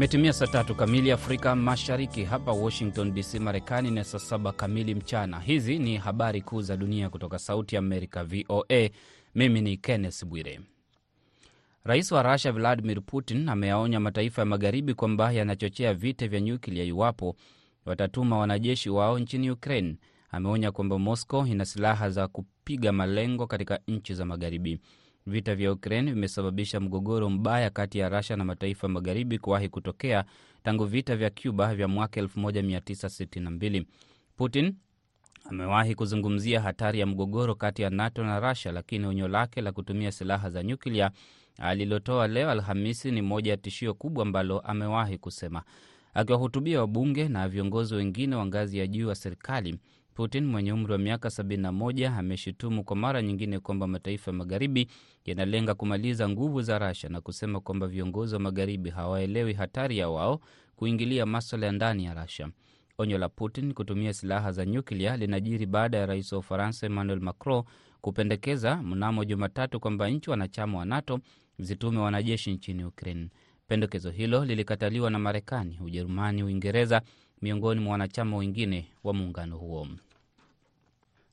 Imetimia saa tatu kamili Afrika Mashariki. Hapa Washington DC, Marekani ni saa saba kamili mchana. Hizi ni habari kuu za dunia kutoka Sauti Amerika, VOA. Mimi ni Kenneth Bwire. Rais wa Rusia Vladimir Putin ameyaonya mataifa ya magharibi kwamba yanachochea vita vya nyuklia iwapo watatuma wanajeshi wao nchini Ukraine. Ameonya kwamba Moscow ina silaha za kupiga malengo katika nchi za magharibi. Vita vya Ukraine vimesababisha mgogoro mbaya kati ya Rusia na mataifa magharibi kuwahi kutokea tangu vita vya Cuba vya mwaka 1962. Putin amewahi kuzungumzia hatari ya mgogoro kati ya NATO na Rusia, lakini onyo lake la kutumia silaha za nyuklia alilotoa leo Alhamisi ni moja ya tishio kubwa ambalo amewahi kusema. Akiwahutubia wabunge na viongozi wengine wa ngazi ya juu wa serikali, Putin mwenye umri wa miaka 71 ameshutumu kwa mara nyingine kwamba mataifa ya magharibi yanalenga kumaliza nguvu za Russia na kusema kwamba viongozi wa magharibi hawaelewi hatari ya wao kuingilia maswala ya ndani ya Russia. Onyo la Putin kutumia silaha za nyuklia linajiri baada ya rais wa Ufaransa Emmanuel Macron kupendekeza mnamo Jumatatu kwamba nchi wanachama wa NATO zitume wanajeshi nchini Ukraine. Pendekezo hilo lilikataliwa na Marekani, Ujerumani, Uingereza miongoni mwa wanachama wengine wa muungano huo.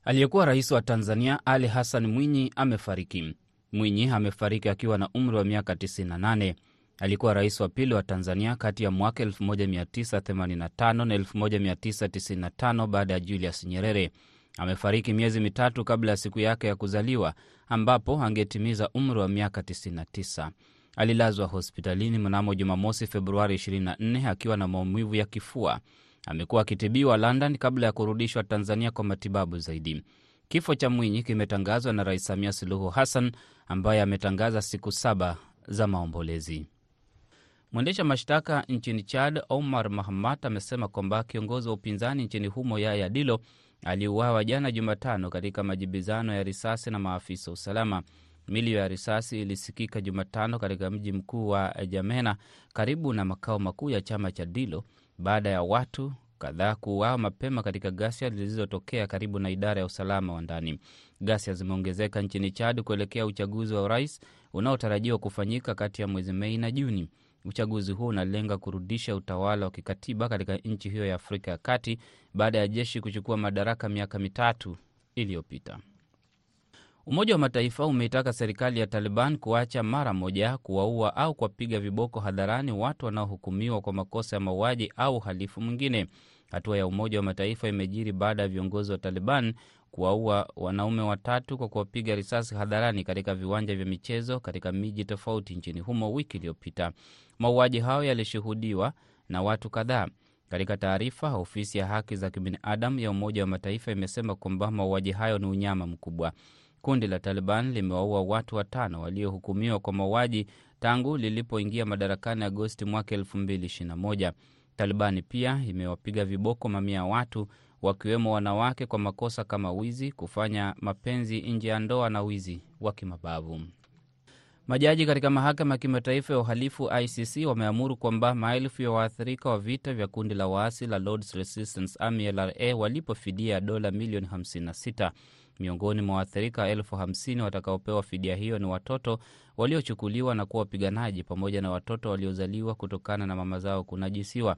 Aliyekuwa rais wa Tanzania Ali Hassan Mwinyi amefariki. Mwinyi amefariki akiwa na umri wa miaka 98. Alikuwa rais wa pili wa Tanzania kati ya mwaka 1985 na 1995 baada ya Julius Nyerere. Amefariki miezi mitatu kabla ya siku yake ya kuzaliwa ambapo angetimiza umri wa miaka 99. Alilazwa hospitalini mnamo Jumamosi, Februari 24 akiwa na maumivu ya kifua. Amekuwa akitibiwa London kabla ya kurudishwa Tanzania kwa matibabu zaidi. Kifo cha Mwinyi kimetangazwa na Rais Samia Suluhu Hassan ambaye ametangaza siku saba za maombolezi. Mwendesha mashtaka nchini Chad Omar Mahamat amesema kwamba kiongozi wa upinzani nchini humo Yaya Dilo aliuawa jana Jumatano katika majibizano ya risasi na maafisa usalama. Milio ya risasi ilisikika Jumatano katika mji mkuu wa Jamena, karibu na makao makuu ya chama cha Dilo, baada ya watu kadhaa kuuawa mapema katika ghasia zilizotokea karibu na idara ya usalama wa ndani. Ghasia zimeongezeka nchini Chad kuelekea uchaguzi wa urais unaotarajiwa kufanyika kati ya mwezi Mei na Juni. Uchaguzi huo unalenga kurudisha utawala wa kikatiba katika nchi hiyo ya Afrika ya Kati baada ya jeshi kuchukua madaraka miaka mitatu iliyopita. Umoja wa Mataifa umeitaka serikali ya Taliban kuacha mara moja kuwaua au kuwapiga viboko hadharani watu wanaohukumiwa kwa makosa ya mauaji au uhalifu mwingine. Hatua ya Umoja wa Mataifa imejiri baada ya viongozi wa Taliban kuwaua wanaume watatu kwa kuwapiga risasi hadharani katika viwanja vya michezo katika miji tofauti nchini humo wiki iliyopita. Mauaji hayo yalishuhudiwa na watu kadhaa. Katika taarifa, ofisi ya haki za kibinadamu ya Umoja wa Mataifa imesema kwamba mauaji hayo ni unyama mkubwa. Kundi la Taliban limewaua watu watano waliohukumiwa kwa mauaji tangu lilipoingia madarakani Agosti mwaka 2021. Talibani pia imewapiga viboko mamia ya watu wakiwemo wanawake kwa makosa kama wizi, kufanya mapenzi nje ya ndoa na wizi wa kimabavu. Majaji katika mahakama ya kimataifa ya uhalifu ICC wameamuru kwamba maelfu ya waathirika wa vita vya kundi la waasi la Lords Resistance Army LRA walipo fidia ya dola milioni 56. Miongoni mwa waathirika elfu hamsini watakaopewa fidia hiyo ni watoto waliochukuliwa na kuwa wapiganaji pamoja na watoto waliozaliwa kutokana na mama zao kunajisiwa.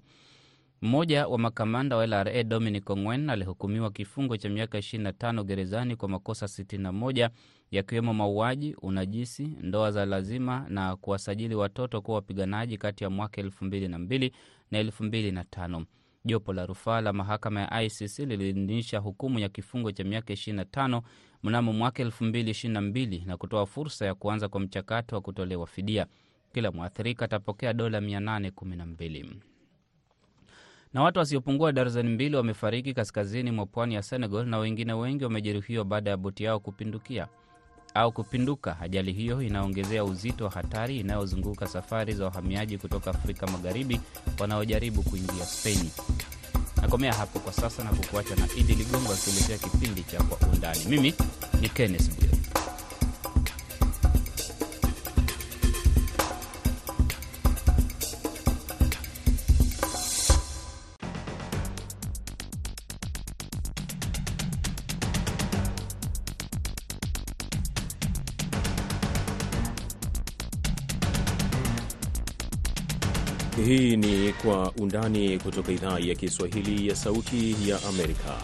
Mmoja wa makamanda wa LRA Dominic Ongwen alihukumiwa kifungo cha miaka 25 gerezani kwa makosa 61 yakiwemo mauaji, unajisi, ndoa za lazima na kuwasajili watoto kuwa wapiganaji kati ya mwaka 2002 na 2005. Jopo la rufaa la mahakama ya ICC liliidhinisha hukumu ya kifungo cha miaka 25 mnamo mwaka 2022 na kutoa fursa ya kuanza kwa mchakato wa kutolewa fidia. Kila mwathirika atapokea dola 812 na watu wasiopungua darzeni mbili wamefariki kaskazini mwa pwani ya Senegal na wengine wengi wamejeruhiwa baada ya boti yao kupindukia au kupinduka. Ajali hiyo inaongezea uzito wa hatari inayozunguka safari za wahamiaji kutoka Afrika Magharibi wanaojaribu kuingia Spain. Nakomea hapo kwa sasa na kukuacha na Idi Ligongo akiletea kipindi cha Kwa Undani. Mimi ni Kenneth Bwire. Hii ni Kwa Undani kutoka idhaa ya Kiswahili ya Sauti ya Amerika.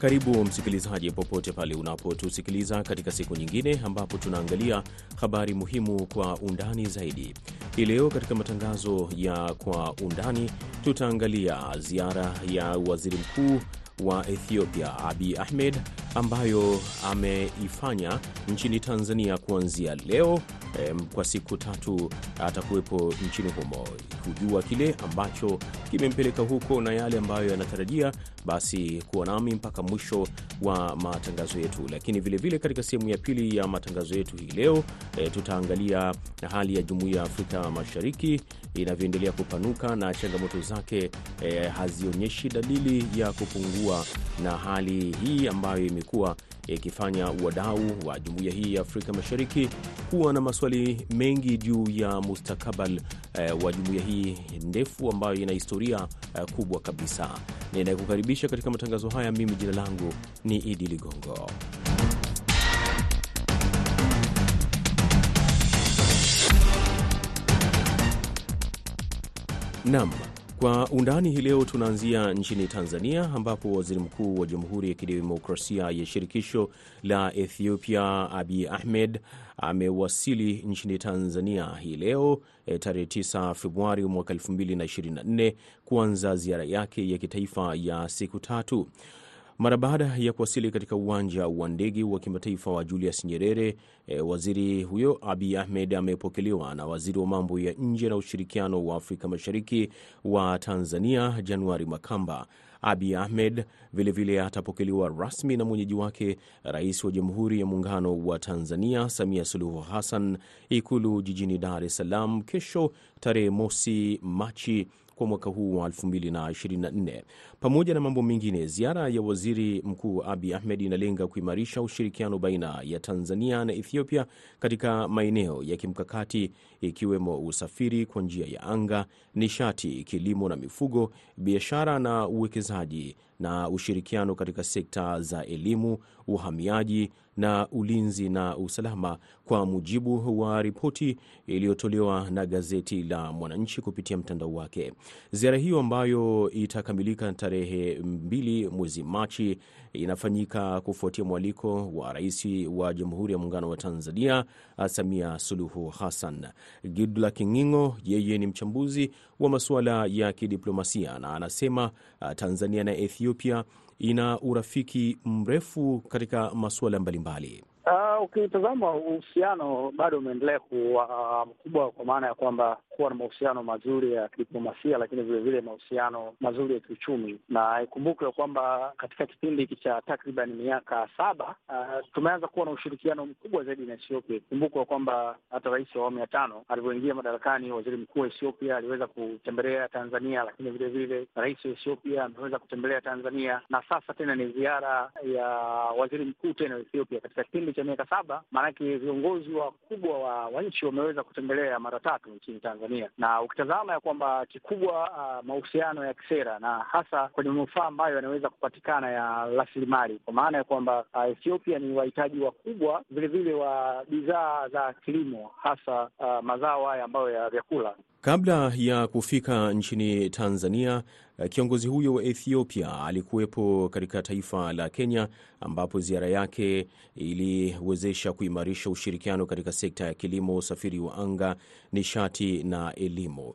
Karibu msikilizaji, popote pale unapotusikiliza katika siku nyingine ambapo tunaangalia habari muhimu kwa undani zaidi. Hii leo katika matangazo ya Kwa Undani tutaangalia ziara ya waziri mkuu wa Ethiopia Abiy Ahmed ambayo ameifanya nchini Tanzania kuanzia leo kwa siku tatu atakuwepo nchini humo. Kujua kile ambacho kimempeleka huko na yale ambayo yanatarajia, basi kuwa nami mpaka mwisho wa matangazo yetu. Lakini vilevile vile katika sehemu ya pili ya matangazo yetu hii leo e, tutaangalia hali ya Jumuiya ya Afrika Mashariki inavyoendelea kupanuka na changamoto zake e, hazionyeshi dalili ya kupungua, na hali hii ambayo imekuwa ikifanya wadau wa jumuiya hii ya Afrika Mashariki kuwa na maswali mengi juu ya mustakabali eh, wa jumuiya hii ndefu ambayo ina historia eh, kubwa kabisa. Ninayekukaribisha katika matangazo haya, mimi jina langu ni Idi Ligongo. Nam kwa undani hii leo tunaanzia nchini Tanzania ambapo waziri mkuu wa Jamhuri ya Kidemokrasia ya Shirikisho la Ethiopia Abiy Ahmed amewasili nchini Tanzania hii leo e, tarehe 9 Februari mwaka 2024 kuanza ziara yake ya kitaifa ya siku tatu. Mara baada ya kuwasili katika uwanja wa ndege wa kimataifa wa Julius Nyerere, e, waziri huyo Abiy Ahmed amepokelewa na waziri wa mambo ya nje na ushirikiano wa Afrika Mashariki wa Tanzania Januari Makamba. Abiy Ahmed vilevile atapokelewa rasmi na mwenyeji wake Rais wa Jamhuri ya Muungano wa Tanzania Samia Suluhu Hassan Ikulu jijini Dar es Salaam kesho tarehe mosi Machi kwa mwaka huu wa 2024. Pamoja na mambo mengine, ziara ya waziri mkuu Abi Ahmed inalenga kuimarisha ushirikiano baina ya Tanzania na Ethiopia katika maeneo ya kimkakati ikiwemo usafiri kwa njia ya anga, nishati, kilimo na mifugo, biashara na uwekezaji na ushirikiano katika sekta za elimu, uhamiaji na ulinzi na usalama, kwa mujibu wa ripoti iliyotolewa na gazeti la Mwananchi kupitia mtandao wake. Ziara hiyo ambayo itakamilika tarehe mbili mwezi Machi inafanyika kufuatia mwaliko wa rais wa Jamhuri ya Muungano wa Tanzania Samia Suluhu Hassan. Goodluck Ngingo yeye ni mchambuzi wa masuala ya kidiplomasia na anasema Tanzania na Ethiopia ina urafiki mrefu katika masuala mbalimbali. Ukitazama uh, uhusiano bado umeendelea kuwa mkubwa, kwa maana ya kwamba kuwa na mahusiano mazuri ya kidiplomasia, lakini vilevile mahusiano mazuri ya kiuchumi, na ikumbukwe kwamba katika kipindi hiki cha takriban miaka saba uh, tumeanza kuwa na ushirikiano mkubwa zaidi na Ethiopia. Ikumbukwe kwamba hata rais wa awamu ya tano alivyoingia madarakani, waziri mkuu wa Ethiopia aliweza kutembelea Tanzania, lakini vilevile rais wa Ethiopia ameweza kutembelea Tanzania, na sasa tena ni ziara ya waziri mkuu tena wa Ethiopia katika kipindi cha miaka saba. Maanake viongozi wakubwa wa, wa nchi wameweza kutembelea mara tatu nchini Tanzania, na ukitazama ya kwamba kikubwa uh, mahusiano ya kisera na hasa kwenye manufaa ambayo yanaweza kupatikana ya rasilimali, kwa maana ya kwamba uh, Ethiopia ni wahitaji wakubwa vilevile wa bidhaa za kilimo, hasa uh, mazao haya ambayo ya vyakula. Kabla ya kufika nchini Tanzania, kiongozi huyo wa Ethiopia alikuwepo katika taifa la Kenya, ambapo ziara yake iliwezesha kuimarisha ushirikiano katika sekta ya kilimo, usafiri wa anga, nishati na elimu. Uh,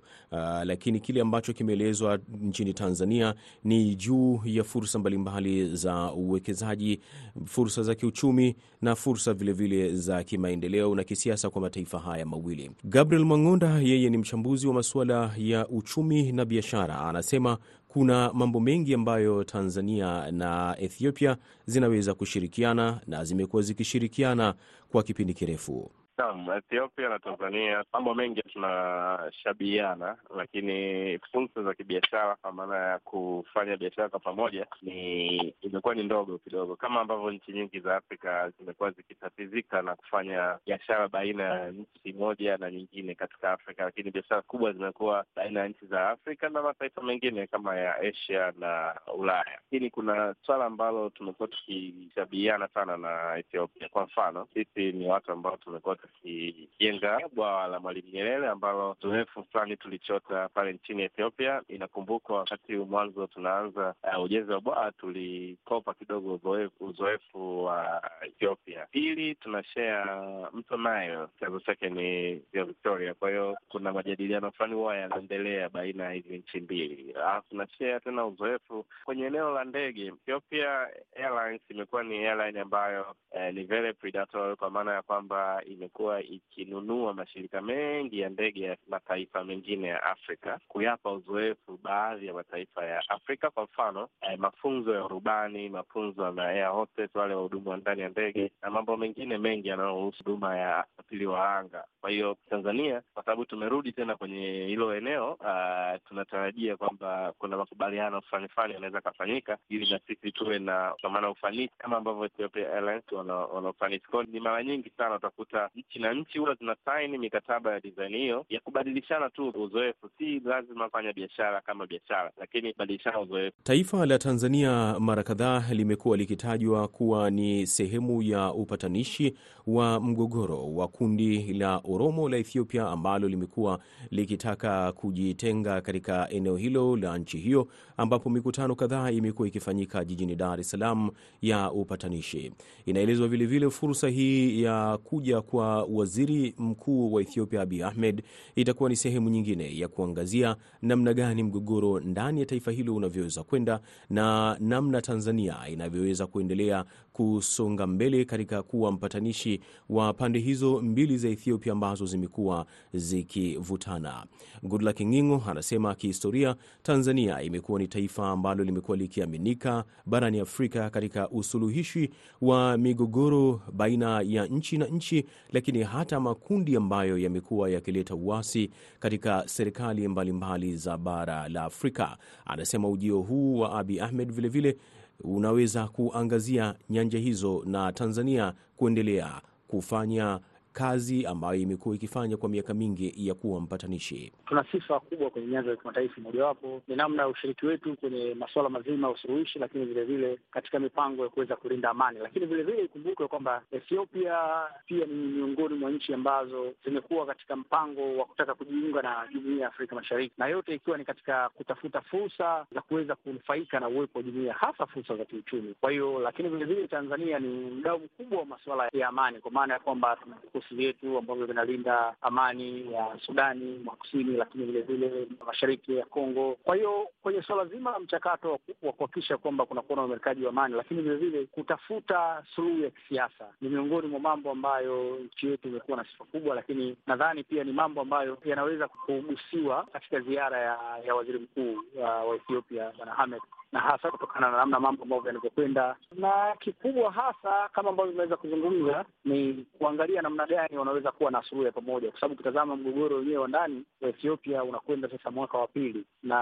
lakini kile ambacho kimeelezwa nchini Tanzania ni juu ya fursa mbalimbali za uwekezaji, fursa za kiuchumi na fursa vilevile vile za kimaendeleo na kisiasa kwa mataifa haya mawili. Gabriel Mang'onda, yeye ni mchambuzi wa masuala ya uchumi na biashara, anasema kuna mambo mengi ambayo Tanzania na Ethiopia zinaweza kushirikiana na zimekuwa zikishirikiana kwa kipindi kirefu. Naam, Ethiopia na Tanzania mambo mengi tunashabihiana, lakini fursa za kibiashara kwa maana ya kufanya biashara kwa pamoja ni imekuwa ni ndogo kidogo, kama ambavyo nchi nyingi za Afrika zimekuwa zikitatizika na kufanya biashara baina ya nchi moja na nyingine katika Afrika, lakini biashara kubwa zimekuwa baina ya nchi za Afrika na mataifa mengine kama ya Asia na Ulaya. Lakini kuna swala ambalo tumekuwa tukishabihiana sana na Ethiopia. Kwa mfano, sisi ni watu ambao tumekuwa wakijenga bwawa la Mwalimu Nyerere ambalo uzoefu fulani tulichota pale nchini Ethiopia. Inakumbukwa wakati mwanzo tunaanza uh, ujenzi wa bwawa tulikopa kidogo uzoefu wa uh, Ethiopia. Pili, tunashea mto Nile, chanzo chake ni ziwa Victoria. Kwa hiyo kuna majadiliano fulani huwa yanaendelea baina ya hizi nchi mbili. Alafu tunashea tena uzoefu kwenye eneo la ndege. Ethiopia Airlines imekuwa ni airline ambayo eh, ni very predatory, kwa maana ya kwamba imekuwa ikinunua mashirika mengi ya ndege ya mataifa mengine ya Afrika kuyapa uzoefu baadhi ya mataifa ya Afrika. Kwa mfano eh, mafunzo ya urubani, mafunzo na air hostess, wale wahudumu wa ndani ya ndege na mambo mengine mengi yanayohusu huduma ya usafiri wa anga. Kwa hiyo Tanzania, kwa sababu tumerudi tena kwenye hilo eneo uh, tunatarajia kwamba kuna makubaliano fulani fulani yanaweza kafanyika ili na sisi tuwe na maana ufanisi kama ambavyo Ethiopia Airlines wana, ufanisi. Ni mara nyingi sana utakuta nchi na nchi huwa zina saini mikataba ya dizaini hiyo ya kubadilishana tu uzoefu. Si lazima fanya biashara kama biashara, lakini kubadilishana uzoefu. Taifa la Tanzania mara kadhaa limekuwa likitajwa kuwa ni sehemu ya upatanishi wa mgogoro wa kundi la Oromo la Ethiopia ambalo limekuwa likitaka kujitenga katika eneo hilo la nchi hiyo, ambapo mikutano kadhaa imekuwa ikifanyika jijini Dar es Salaam ya upatanishi. Inaelezwa vilevile fursa hii ya kuja kwa waziri mkuu wa Ethiopia Abiy Ahmed itakuwa ni sehemu nyingine ya kuangazia namna gani mgogoro ndani ya taifa hilo unavyoweza kwenda na namna Tanzania inavyoweza kuendelea kusonga mbele katika kuwa mpatanishi wa pande hizo mbili za Ethiopia ambazo zimekuwa zikivutana. Goodluck Ngingo anasema kihistoria, Tanzania imekuwa ni taifa ambalo limekuwa likiaminika barani Afrika katika usuluhishi wa migogoro baina ya nchi na nchi, hata makundi ambayo yamekuwa yakileta uasi katika serikali mbalimbali za bara la Afrika. Anasema ujio huu wa Abi Ahmed vilevile unaweza kuangazia nyanja hizo na Tanzania kuendelea kufanya kazi ambayo imekuwa ikifanya kwa miaka mingi ya kuwa mpatanishi. Tuna sifa kubwa kwenye nyanja ya kimataifa, mojawapo ni namna ya ushiriki wetu kwenye masuala mazima ya usuluhishi, lakini vilevile katika mipango ya kuweza kulinda amani. Lakini vilevile ikumbukwe kwamba Ethiopia pia ni miongoni mwa nchi ambazo zimekuwa katika mpango wa kutaka kujiunga na jumuiya ya Afrika Mashariki, na yote ikiwa ni katika kutafuta fursa za kuweza kunufaika na uwepo wa jumuiya, hasa fursa za kiuchumi. Kwa hiyo, lakini vilevile Tanzania ni mdau mkubwa wa masuala ya amani, kwa maana ya kwamba vikosi vyetu ambavyo vinalinda amani ya Sudani mwa kusini, lakini vilevile mashariki ya Kongo. Kwa hiyo kwenye suala zima la mchakato wa kuhakikisha kwamba kunakuwa na uimarikaji wa amani, lakini vilevile kutafuta suluhu ya kisiasa ni miongoni mwa mambo ambayo nchi yetu imekuwa na sifa kubwa, lakini nadhani pia ni mambo ambayo yanaweza kugusiwa katika ziara ya, ya waziri mkuu uh, wa Ethiopia Bwana Ahmed na hasa kutokana na namna mambo ambavyo yanavyokwenda, na kikubwa hasa kama ambavyo imeweza kuzungumza ni kuangalia namna gani wanaweza kuwa na suluhu ya pamoja, kwa sababu ukitazama mgogoro wenyewe wa ndani wa Ethiopia unakwenda sasa mwaka wa pili, na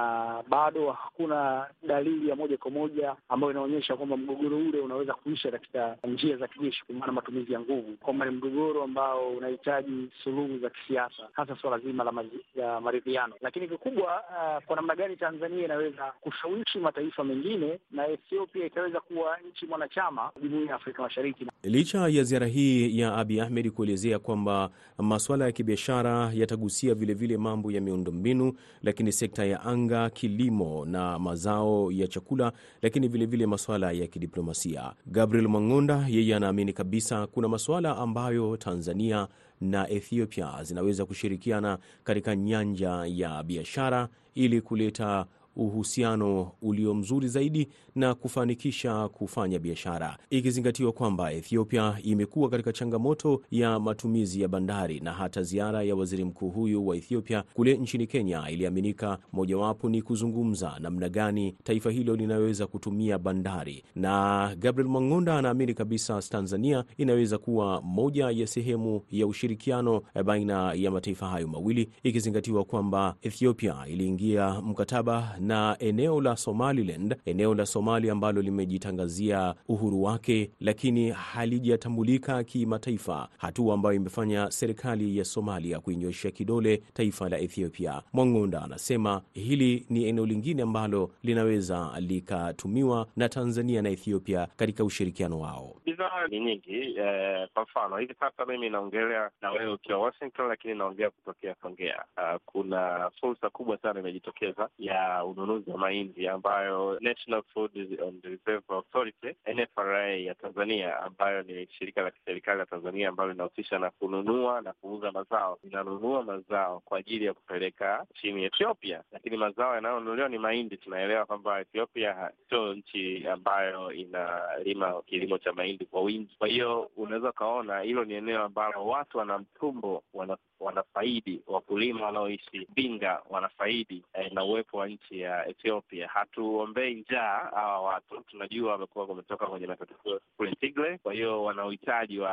bado hakuna dalili ya moja kwa moja ambayo inaonyesha kwamba mgogoro ule unaweza kuisha katika njia za kijeshi, kwa maana matumizi ya nguvu, kwamba ni mgogoro ambao unahitaji suluhu za kisiasa, hasa suala zima la, ya maridhiano. Lakini kikubwa uh, kwa namna gani Tanzania inaweza kushawishi mataifa mengine na Ethiopia itaweza kuwa nchi mwanachama jumuiya ya Afrika Mashariki. Licha ya ziara hii ya Abiy Ahmed kuelezea kwamba masuala ya kibiashara yatagusia vilevile mambo ya miundombinu, lakini sekta ya anga, kilimo na mazao ya chakula, lakini vilevile masuala ya kidiplomasia. Gabriel Mwang'onda yeye anaamini kabisa kuna masuala ambayo Tanzania na Ethiopia zinaweza kushirikiana katika nyanja ya biashara ili kuleta uhusiano ulio mzuri zaidi na kufanikisha kufanya biashara, ikizingatiwa kwamba Ethiopia imekuwa katika changamoto ya matumizi ya bandari, na hata ziara ya waziri mkuu huyu wa Ethiopia kule nchini Kenya iliaminika mojawapo ni kuzungumza namna gani taifa hilo linaweza kutumia bandari, na Gabriel Mwang'onda anaamini kabisa Tanzania inaweza kuwa moja ya sehemu ya ushirikiano baina ya mataifa hayo mawili, ikizingatiwa kwamba Ethiopia iliingia mkataba na eneo la Somaliland, eneo la Somalia ambalo limejitangazia uhuru wake, lakini halijatambulika kimataifa, hatua ambayo imefanya serikali ya Somalia kuinyoshea kidole taifa la Ethiopia. Mwang'onda anasema hili ni eneo lingine ambalo linaweza likatumiwa na Tanzania na Ethiopia katika ushirikiano wao. Bidhaa ni nyingi eh, kwa mfano hivi sasa mimi naongelea na wewe ukiwa Washington, lakini naongea kutokea Songea. Uh, kuna fursa kubwa sana imejitokeza ya ununuzi wa mahindi ambayo National Food and Reserve Authority NFRA ya Tanzania, ambayo ni shirika la kiserikali la Tanzania ambalo linahusisha na kununua na kuuza mazao, linanunua mazao kwa ajili ya kupeleka nchini Ethiopia, lakini mazao yanayonunuliwa ni mahindi. Tunaelewa kwamba Ethiopia sio nchi ambayo inalima kilimo cha mahindi kwa wingi. Kwa hiyo unaweza ukaona hilo ni eneo ambalo watu wana mtumbo wana wanafaidi wakulima wanaoishi Mbinga wanafaidi eh, na uwepo wa nchi ya Ethiopia. Hatuombei njaa hawa watu, tunajua wamekuwa wametoka kwenye matatizo kule Tigray, kwa hiyo wana uhitaji wa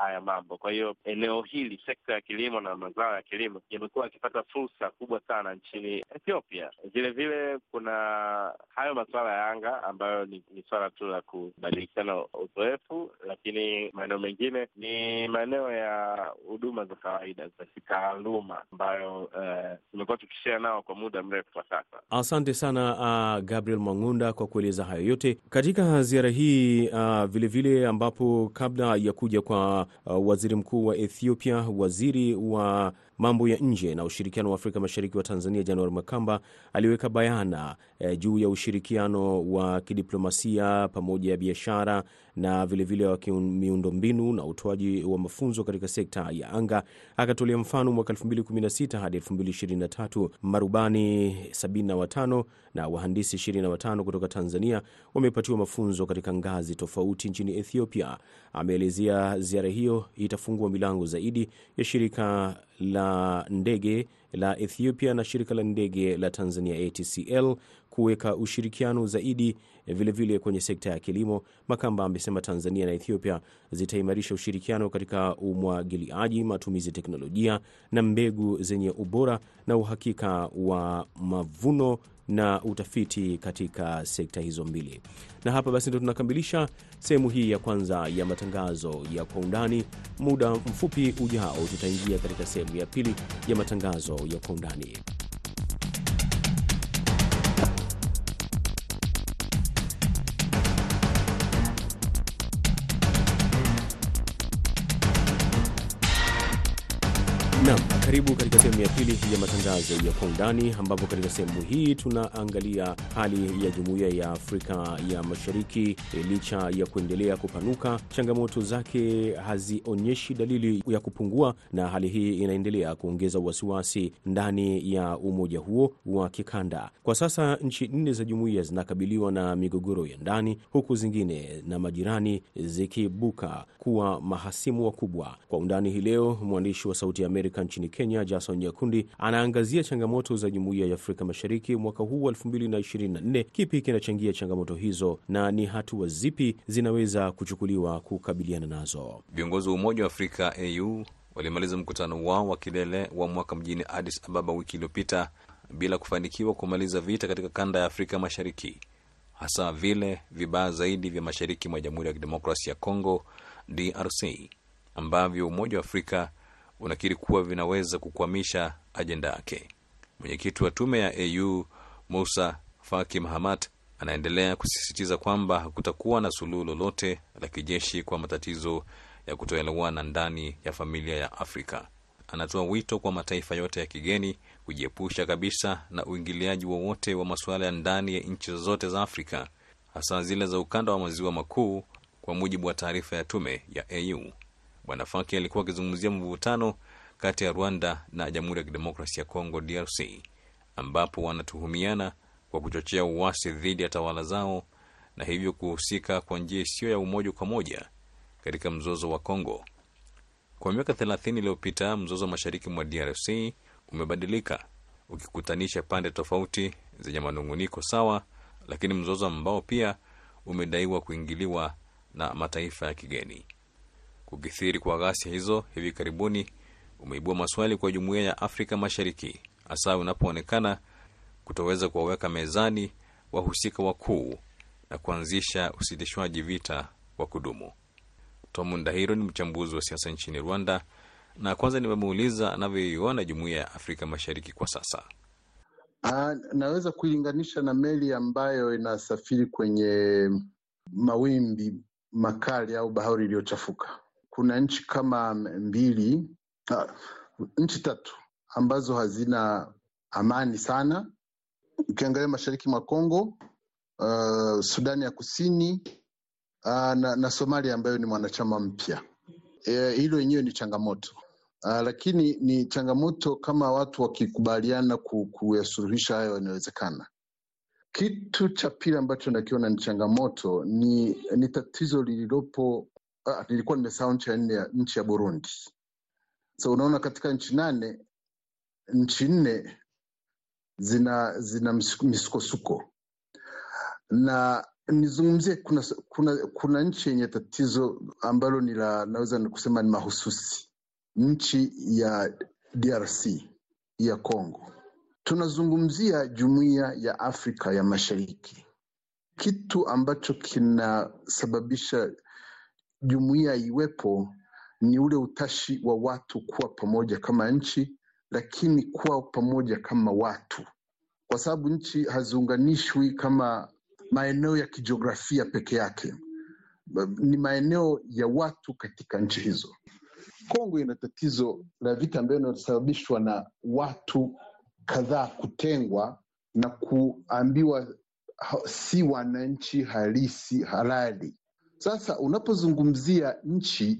haya mambo. Kwa hiyo eneo hili, sekta ya kilimo na mazao ya kilimo yamekuwa yakipata fursa kubwa sana nchini Ethiopia. Vile vile kuna hayo masuala ya anga ambayo ni, ni swala tu la kubadilishana uzoefu, lakini maeneo mengine ni maeneo ya huduma za kawaida za kitaaluma ambayo tumekuwa uh, tukishare nao kwa muda mrefu kwa sasa. Asante sana uh, Gabriel Mwang'unda kwa kueleza hayo yote katika ziara hii uh, vilevile ambapo kabla ya kuja kwa uh, waziri mkuu wa Ethiopia, waziri wa mambo ya nje na ushirikiano wa Afrika Mashariki wa Tanzania Januari Makamba aliweka bayana eh, juu ya ushirikiano wa kidiplomasia pamoja ya biashara na vilevile wa miundombinu na utoaji wa mafunzo katika sekta ya anga. Akatolea mfano mwaka 2016 hadi 2023 marubani 75 na wahandisi 25 kutoka Tanzania wamepatiwa mafunzo katika ngazi tofauti nchini Ethiopia. Ameelezea ziara hiyo itafungua milango zaidi ya shirika la ndege la Ethiopia na shirika la ndege la Tanzania ATCL kuweka ushirikiano zaidi vilevile vile kwenye sekta ya kilimo. Makamba amesema Tanzania na Ethiopia zitaimarisha ushirikiano katika umwagiliaji, matumizi ya teknolojia na mbegu zenye ubora na uhakika wa mavuno na utafiti katika sekta hizo mbili. Na hapa basi ndo tunakamilisha sehemu hii ya kwanza ya matangazo ya kwa undani. Muda mfupi ujao, tutaingia katika sehemu ya pili ya matangazo ya kwa undani. Sehemu ya pili ya matangazo ya kwa undani, ambapo katika sehemu hii tunaangalia hali ya jumuiya ya Afrika ya Mashariki. E, licha ya kuendelea kupanuka, changamoto zake hazionyeshi dalili ya kupungua, na hali hii inaendelea kuongeza wasiwasi ndani ya umoja huo wa kikanda. Kwa sasa nchi nne za jumuiya zinakabiliwa na migogoro ya ndani, huku zingine na majirani zikibuka kuwa mahasimu wakubwa. Kwa undani hii leo, mwandishi wa Sauti ya Amerika nchini Kenya, Jason Nyakundi anaangazia changamoto za jumuiya ya Afrika Mashariki mwaka huu wa 2024. Kipi kinachangia changamoto hizo na ni hatua zipi zinaweza kuchukuliwa kukabiliana nazo? Viongozi wa Umoja wa Afrika AU walimaliza mkutano wao wa kilele wa mwaka mjini Addis Ababa wiki iliyopita bila kufanikiwa kumaliza vita katika kanda ya Afrika Mashariki, hasa vile vibaya zaidi vya mashariki mwa Jamhuri ya Kidemokrasia ya Kongo, DRC, ambavyo Umoja wa Afrika unakiri kuwa vinaweza kukwamisha ajenda yake. Mwenyekiti wa tume ya AU Musa Faki Mahamat anaendelea kusisitiza kwamba hakutakuwa na suluhu lolote la kijeshi kwa matatizo ya kutoelewana ndani ya familia ya Afrika. Anatoa wito kwa mataifa yote ya kigeni kujiepusha kabisa na uingiliaji wowote wa, wa masuala ya ndani ya nchi zozote za Afrika, hasa zile za ukanda wa maziwa makuu, kwa mujibu wa taarifa ya tume ya AU. Bwana Faki alikuwa akizungumzia mvutano kati ya Rwanda na Jamhuri ya Kidemokrasia ya Kongo, DRC, ambapo wanatuhumiana kwa kuchochea uasi dhidi ya tawala zao na hivyo kuhusika kwa njia isiyo ya umoja kwa moja katika mzozo wa Kongo. Kwa miaka thelathini iliyopita mzozo wa mashariki mwa DRC umebadilika, ukikutanisha pande tofauti zenye manung'uniko sawa, lakini mzozo ambao pia umedaiwa kuingiliwa na mataifa ya kigeni. Kukithiri kwa ghasia hizo hivi karibuni umeibua maswali kwa jumuiya ya Afrika Mashariki, hasa unapoonekana kutoweza kuwaweka mezani wahusika wakuu na kuanzisha usitishwaji vita wa kudumu. Tom Ndahiro ni mchambuzi wa siasa nchini Rwanda, na kwanza nimemuuliza anavyoiona jumuiya ya Afrika Mashariki kwa sasa. Aa, naweza kuilinganisha na meli ambayo inasafiri kwenye mawimbi makali au bahari iliyochafuka. Kuna nchi kama mbili, uh, nchi tatu ambazo hazina amani sana. Ukiangalia mashariki mwa Kongo, uh, Sudani ya Kusini uh, na, na Somalia ambayo ni mwanachama mpya. E, hilo yenyewe ni changamoto uh, lakini ni changamoto kama watu wakikubaliana ku, kuyasuluhisha hayo yanawezekana. Kitu cha pili ambacho nakiona ni changamoto ni, ni tatizo lililopo. Ah, nilikuwa nimesahau nchi ya nne, nchi ya Burundi. So unaona katika nchi nane, nchi nne zina zina misukosuko na nizungumzie, kuna, kuna, kuna nchi yenye tatizo ambalo ni la naweza kusema ni mahususi, nchi ya DRC ya Congo. Tunazungumzia jumuiya ya Afrika ya Mashariki. Kitu ambacho kinasababisha jumuiya iwepo ni ule utashi wa watu kuwa pamoja kama nchi, lakini kuwa pamoja kama watu, kwa sababu nchi haziunganishwi kama maeneo ya kijiografia peke yake, ni maeneo ya watu katika nchi hizo. Kongo ina tatizo la vita ambayo inasababishwa na watu kadhaa kutengwa na kuambiwa si wananchi halisi halali. Sasa unapozungumzia nchi,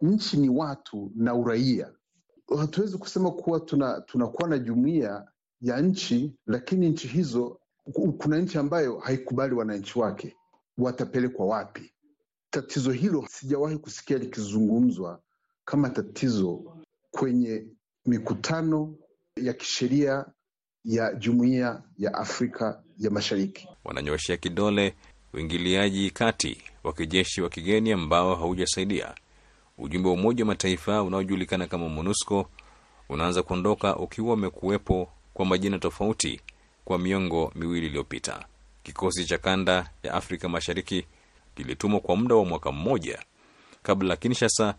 nchi ni watu na uraia. Hatuwezi kusema kuwa tuna tunakuwa na jumuiya ya nchi, lakini nchi hizo, kuna nchi ambayo haikubali wananchi wake, watapelekwa wapi? Tatizo hilo sijawahi kusikia likizungumzwa kama tatizo kwenye mikutano ya kisheria ya jumuiya ya Afrika ya Mashariki. Wananyoshea kidole uingiliaji kati wa kijeshi wa kigeni ambao haujasaidia. Ujumbe wa Umoja wa Mataifa unaojulikana kama MONUSCO unaanza kuondoka ukiwa umekuwepo kwa majina tofauti kwa miongo miwili iliyopita. Kikosi cha kanda ya Afrika Mashariki kilitumwa kwa muda wa mwaka mmoja kabla Kinshasa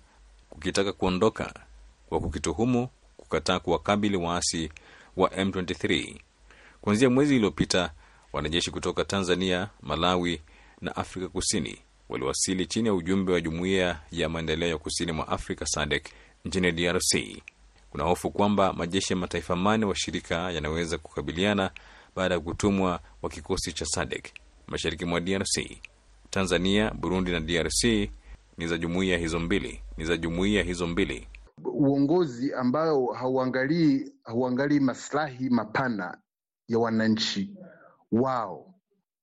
kukitaka kuondoka kwa kukituhumu kukataa kuwakabili waasi wa M23. Kuanzia mwezi uliopita, wanajeshi kutoka Tanzania, Malawi na Afrika Kusini waliwasili chini ya ujumbe wa Jumuiya ya Maendeleo ya Kusini mwa Afrika SADC nchini DRC. Kuna hofu kwamba majeshi ya mataifa mane washirika yanaweza kukabiliana baada ya kutumwa kwa kikosi cha SADC mashariki mwa DRC. Tanzania, Burundi na DRC ni za jumuiya hizo mbili, ni za jumuiya hizo mbili. Uongozi ambayo hauangalii hauangalii maslahi mapana ya wananchi wao.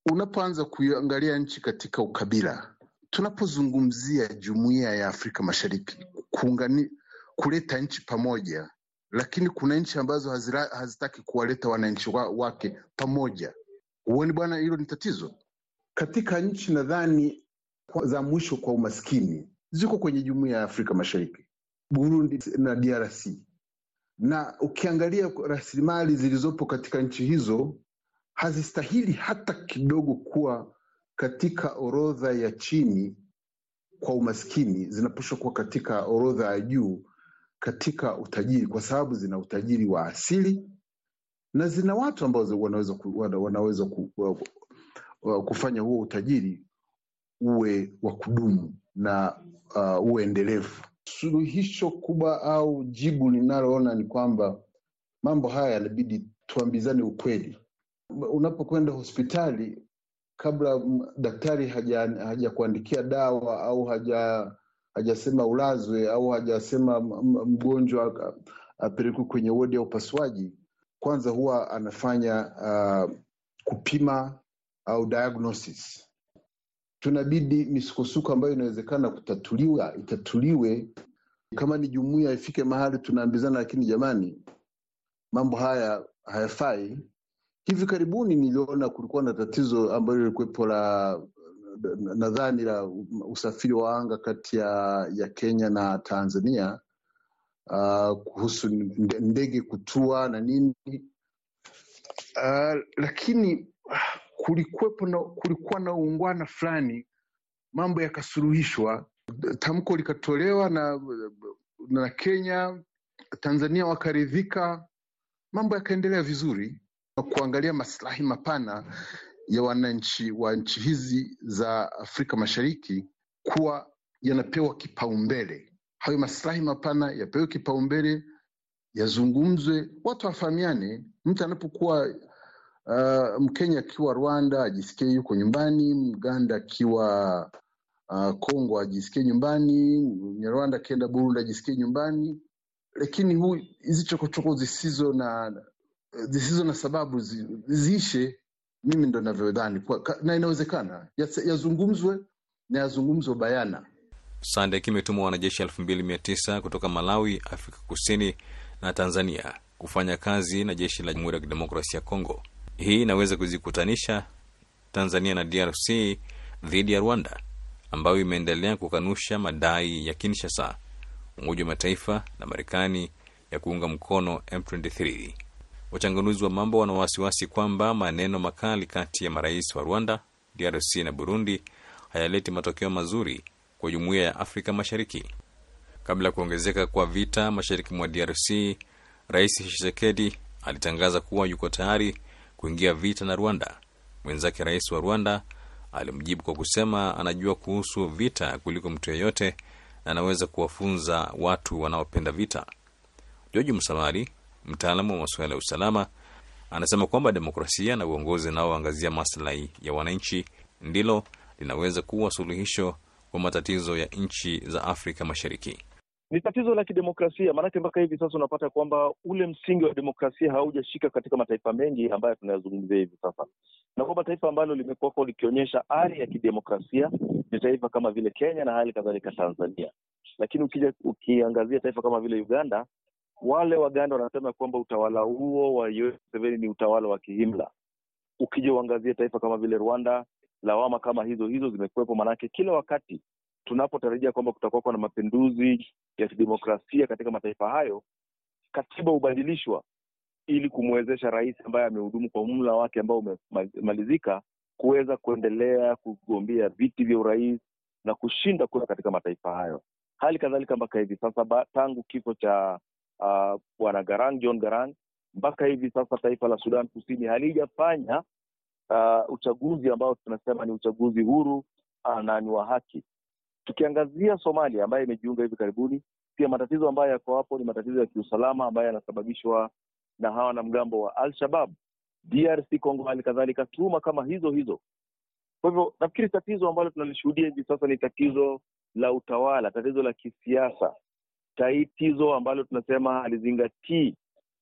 Unapoanza kuiangalia nchi katika ukabila, tunapozungumzia jumuiya ya Afrika Mashariki kuungani, kuleta nchi pamoja, lakini kuna nchi ambazo hazira, hazitaki kuwaleta wananchi wa, wake pamoja. Huoni bwana, hilo ni tatizo katika nchi nadhani za mwisho kwa umaskini ziko kwenye jumuiya ya Afrika Mashariki, Burundi na DRC. Na ukiangalia rasilimali zilizopo katika nchi hizo hazistahili hata kidogo kuwa katika orodha ya chini kwa umaskini, zinapaswa kuwa katika orodha ya juu katika utajiri, kwa sababu zina utajiri wa asili na zina watu ambao wanaweza, ku, wanaweza ku, kufanya huo utajiri uwe wa kudumu na uh, uwe endelevu. Suluhisho kubwa au jibu linaloona ni kwamba mambo haya yanabidi tuambizane ukweli. Unapokwenda hospitali, kabla daktari hajakuandikia haja dawa au haja hajasema ulazwe au hajasema mgonjwa apelekwe kwenye wodi ya upasuaji, kwanza huwa anafanya uh, kupima au diagnosis tunabidi misukosuko ambayo inawezekana kutatuliwa itatuliwe. Kama ni jumuiya ifike mahali tunaambizana, lakini jamani, mambo haya hayafai. Hivi karibuni niliona kulikuwa na tatizo ambalo lilikuwepo la nadhani la usafiri wa anga kati ya, ya Kenya na Tanzania uh, kuhusu ndege kutua na nini. uh, lakini kulikuwepo na, kulikuwa na uungwana fulani, mambo yakasuluhishwa, tamko likatolewa na, na Kenya, Tanzania wakaridhika, mambo yakaendelea vizuri, kuangalia maslahi mapana ya wananchi wa nchi hizi za Afrika Mashariki kuwa yanapewa kipaumbele. Hayo maslahi mapana yapewe kipaumbele, yazungumzwe, watu wafahamiane. Mtu anapokuwa uh, Mkenya akiwa Rwanda ajisikie yuko nyumbani, Mganda akiwa uh, Kongo ajisikie nyumbani, Mnyarwanda akienda Burundi ajisikie nyumbani. Lakini hizi chokochoko zisizo na zisizo na sababu zi, ziishe. Mimi ndo navyodhani, na inawezekana yazungumzwe na yazungumzwe bayana. SADC imetuma wanajeshi elfu mbili mia tisa kutoka Malawi, Afrika Kusini na Tanzania kufanya kazi na jeshi la Jamhuri ya Kidemokrasia ya Kongo. Hii inaweza kuzikutanisha Tanzania na DRC dhidi ya Rwanda ambayo imeendelea kukanusha madai ya Kinshasa, Umoja wa Mataifa na Marekani ya kuunga mkono M23. Wachanganuzi wa mambo wana wasiwasi kwamba maneno makali kati ya marais wa Rwanda, DRC na Burundi hayaleti matokeo mazuri kwa jumuiya ya Afrika Mashariki. Kabla ya kuongezeka kwa vita mashariki mwa DRC, Rais Tshisekedi alitangaza kuwa yuko tayari kuingia vita na Rwanda. Mwenzake rais wa Rwanda alimjibu kwa kusema anajua kuhusu vita kuliko mtu yeyote na anaweza kuwafunza watu wanaopenda vita. George Musamali, mtaalamu wa masuala ya usalama, anasema kwamba demokrasia na uongozi unaoangazia maslahi ya wananchi ndilo linaweza kuwa suluhisho kwa matatizo ya nchi za Afrika Mashariki. Ni tatizo la kidemokrasia, maanake mpaka hivi sasa unapata kwamba ule msingi wa demokrasia haujashika katika mataifa mengi ambayo tunayazungumzia hivi sasa, na kwamba taifa ambalo limekuwako likionyesha ari ya kidemokrasia ni taifa kama vile Kenya na hali kadhalika Tanzania. Lakini ukija ukiangazia taifa kama vile Uganda, wale Waganda wanasema kwamba utawala huo wa Museveni ni utawala wa kihimla. Ukija uangazia taifa kama vile Rwanda, lawama kama hizo hizo zimekuwepo, maanake kila wakati tunapotarajia kwamba kutakuwa na mapinduzi ya kidemokrasia katika mataifa hayo, katiba hubadilishwa ili kumwezesha rais ambaye amehudumu kwa mla wake ambao umemalizika kuweza kuendelea kugombea viti vya urais na kushinda kura katika mataifa hayo. Hali kadhalika mpaka hivi sasa, tangu kifo cha uh, bwana Garang, John Garang, mpaka hivi sasa taifa la Sudan Kusini halijafanya uh, uchaguzi ambao tunasema ni uchaguzi huru uh, na ni wa haki. Tukiangazia Somalia ambayo imejiunga hivi karibuni, pia matatizo ambayo yako hapo ni matatizo ya kiusalama ambayo yanasababishwa na hawa na mgambo wa Al-Shabab. DRC Congo hali kadhalika, tuhuma kama hizo hizo. Kwa hivyo nafikiri tatizo ambalo tunalishuhudia hivi sasa ni tatizo la utawala, tatizo la kisiasa, tatizo ambalo tunasema halizingatii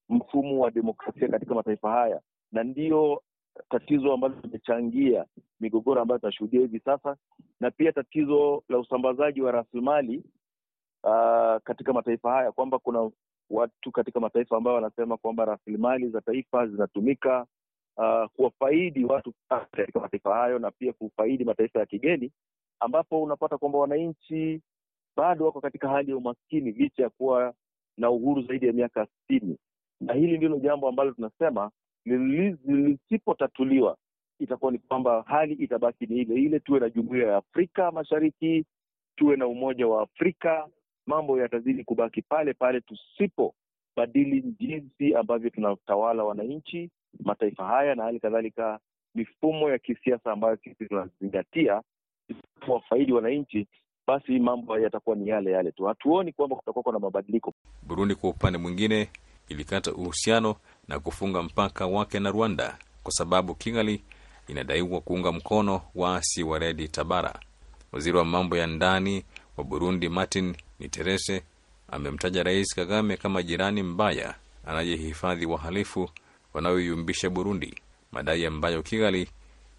mfumo wa demokrasia katika mataifa haya, na ndiyo tatizo ambalo limechangia migogoro ambayo tunashuhudia hivi sasa, na pia tatizo la usambazaji wa rasilimali uh, katika mataifa haya, kwamba kuna watu katika mataifa ambayo wanasema kwamba rasilimali za taifa zinatumika uh, kuwafaidi watu katika mataifa hayo na pia kufaidi mataifa ya kigeni, ambapo unapata kwamba wananchi bado wako katika hali ya umaskini licha ya kuwa na uhuru zaidi ya miaka sitini, na hili ndilo jambo ambalo tunasema lisipotatuliwa itakuwa ni kwamba hali itabaki ni ile ile. Tuwe na jumuiya ya Afrika Mashariki, tuwe na Umoja wa Afrika, mambo yatazidi kubaki pale pale tusipobadili jinsi ambavyo tunatawala wananchi mataifa haya, na hali kadhalika mifumo ya kisiasa ambayo sisi tunazingatia wafaidi wananchi, basi mambo yatakuwa ni yale yale tu. Hatuoni kwamba kutakuwa na mabadiliko. Burundi kwa upande mwingine ilikata uhusiano na kufunga mpaka wake na Rwanda kwa sababu Kigali inadaiwa kuunga mkono waasi wa Redi Tabara. Waziri wa mambo ya ndani wa Burundi Martin Niterese amemtaja Rais Kagame kama jirani mbaya anayehifadhi wahalifu wanayoyumbisha Burundi, madai ambayo Kigali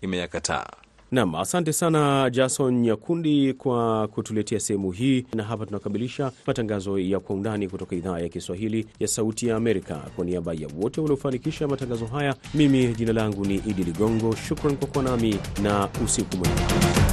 imeyakataa. Nam, asante sana Jason Nyakundi kwa kutuletea sehemu hii, na hapa tunakamilisha matangazo ya Kwa Undani kutoka idhaa ya Kiswahili ya Sauti ya Amerika. Kwa niaba ya wote waliofanikisha matangazo haya, mimi jina langu ni Idi Ligongo. Shukran kwa kuwa nami na usiku mwema.